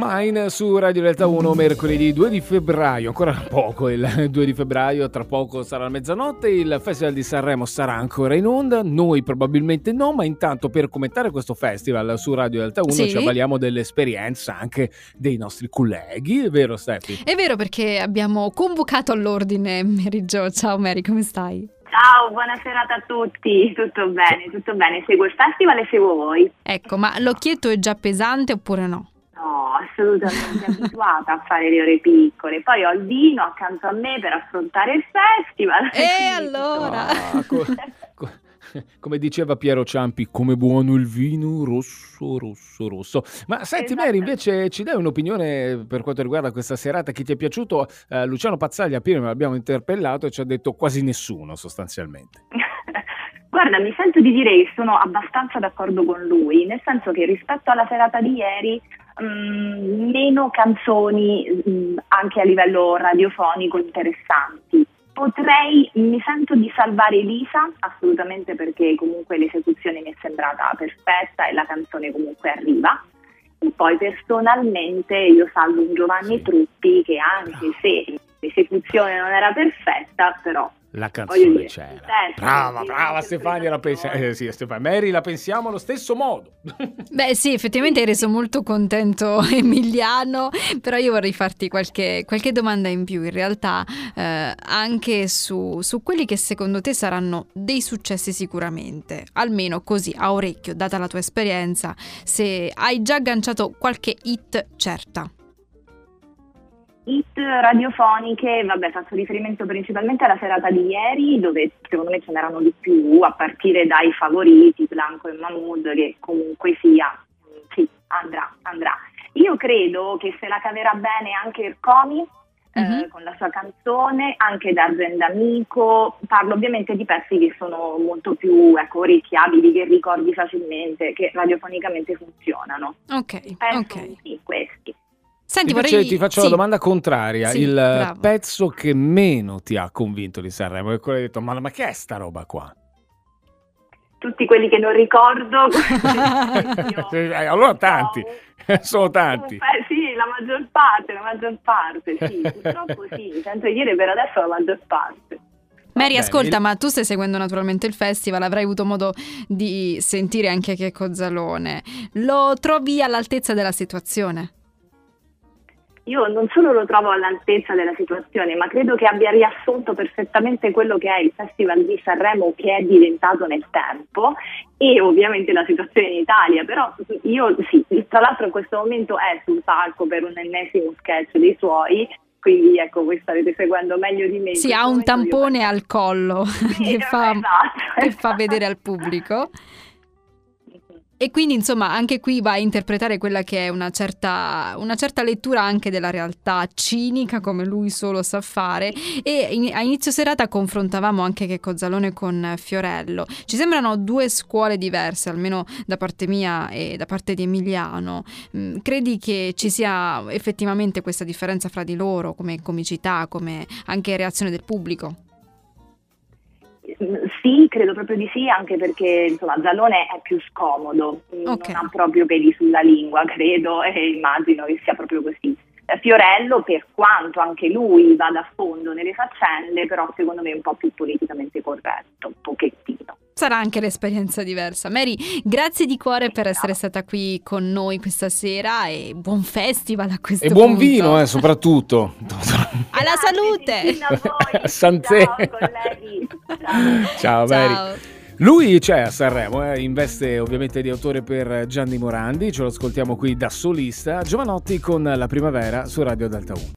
Mine su Radio Delta 1 mercoledì 2 di febbraio, ancora poco il 2 di febbraio, tra poco sarà mezzanotte, il Festival di Sanremo sarà ancora in onda, noi probabilmente no, ma intanto per commentare questo festival su Radio Delta 1 Sì. ci avvaliamo dell'esperienza anche dei nostri colleghi, è vero Stefi? È vero perché abbiamo convocato all'ordine Mary Jo. Ciao Mary, come stai? Ciao, buona serata a tutti. Tutto bene, tutto bene. Seguo il festival e seguo voi. Ecco, ma l'occhietto è già pesante oppure no? Assolutamente abituata a fare le ore piccole. Poi ho il vino accanto a me per affrontare il festival. E quindi allora? Ah, co- co- come diceva Piero Ciampi, come buono il vino, rosso, rosso, rosso. Ma senti Esatto. Mary, invece ci dai un'opinione per quanto riguarda questa serata che ti è piaciuto? Eh, Luciano Pazzaglia, appena l'abbiamo interpellato e ci ha detto quasi nessuno sostanzialmente. Guarda, mi sento di dire che sono abbastanza d'accordo con lui, nel senso che rispetto alla serata di ieri, mm, meno canzoni mm, anche a livello radiofonico interessanti. Potrei, mi sento di salvare Elisa, assolutamente perché comunque l'esecuzione mi è sembrata perfetta e la canzone comunque arriva. E poi personalmente io salvo un Giovanni. Truppi che anche se l'esecuzione non era perfetta, però La canzone c'era. Brava, brava Stefania, la pensa... eh, sì, Stefania. Mary la pensiamo allo stesso modo. Beh sì, effettivamente hai reso molto contento Emiliano, però io vorrei farti qualche, qualche domanda in più, in realtà eh, anche su, su quelli che secondo te saranno dei successi sicuramente, almeno così a orecchio, data la tua esperienza, se hai già agganciato qualche hit certa. Hit radiofoniche, vabbè, faccio riferimento principalmente alla serata di ieri, dove secondo me ce n'erano di più, a partire dai favoriti, Blanco e Mahmood, che comunque sia, sì, andrà, andrà. Io credo che se la caverà bene anche Ercomi, eh, Mhm. con la sua canzone, anche Dargen D'Amico, parlo ovviamente di pezzi che sono molto più ecco, orecchiabili, che ricordi facilmente, che radiofonicamente funzionano. Ok, Penso ok. sì, questi. Senti, Invece vorrei... ti faccio sì. la domanda contraria. Sì, il bravo. pezzo che meno ti ha convinto di Sanremo è quello che hai detto, ma, ma che è sta roba qua? tutti quelli che non ricordo. Eh, allora tanti, sono tanti. Eh, sì, la maggior parte, la maggior parte, sì, purtroppo sì, sento di dire per adesso la maggior parte. Mary, bene, ascolta, ma tu stai seguendo naturalmente il festival, avrai avuto modo di sentire anche Checco Zalone. Lo trovi all'altezza della situazione? Io non solo lo trovo all'altezza della situazione, ma credo che abbia riassunto perfettamente quello che è il Festival di Sanremo che è diventato nel tempo e ovviamente la situazione in Italia, però io sì, tra l'altro in questo momento è sul palco per un ennesimo sketch dei suoi, quindi ecco, voi starete seguendo meglio di me. Sì, ha un momento io- tampone al collo che fa, esatto, che fa vedere al pubblico. E quindi, insomma, anche qui va a interpretare quella che è una certa, una certa lettura anche della realtà cinica, come lui solo sa fare. E in- a inizio serata confrontavamo anche Checco Zalone con Fiorello. Ci sembrano due scuole diverse, almeno da parte mia e da parte di Emiliano. Mm, Credi che ci sia effettivamente questa differenza fra di loro, come comicità, come anche reazione del pubblico? Sì, credo proprio di sì, anche perché insomma Zalone è più scomodo, mm, Ok. non ha proprio peli sulla lingua, credo, e immagino che sia proprio così. Eh, Fiorello, per quanto anche lui vada a fondo nelle faccende, però secondo me è un po' più politicamente corretto, un pochettino. Sarà anche l'esperienza diversa. Mary, grazie di cuore per essere stata qui con noi questa sera e buon festival a questo E buon punto. vino, eh, soprattutto. Alla Grazie, salute! Cristina, a voi. Santé. Ciao colleghi. Ciao. Ciao, Mary. Ciao. Lui c'è a Sanremo, eh, in veste ovviamente di autore per Gianni Morandi, ce lo ascoltiamo qui da solista, Giovanotti con La Primavera su Radio Delta 1.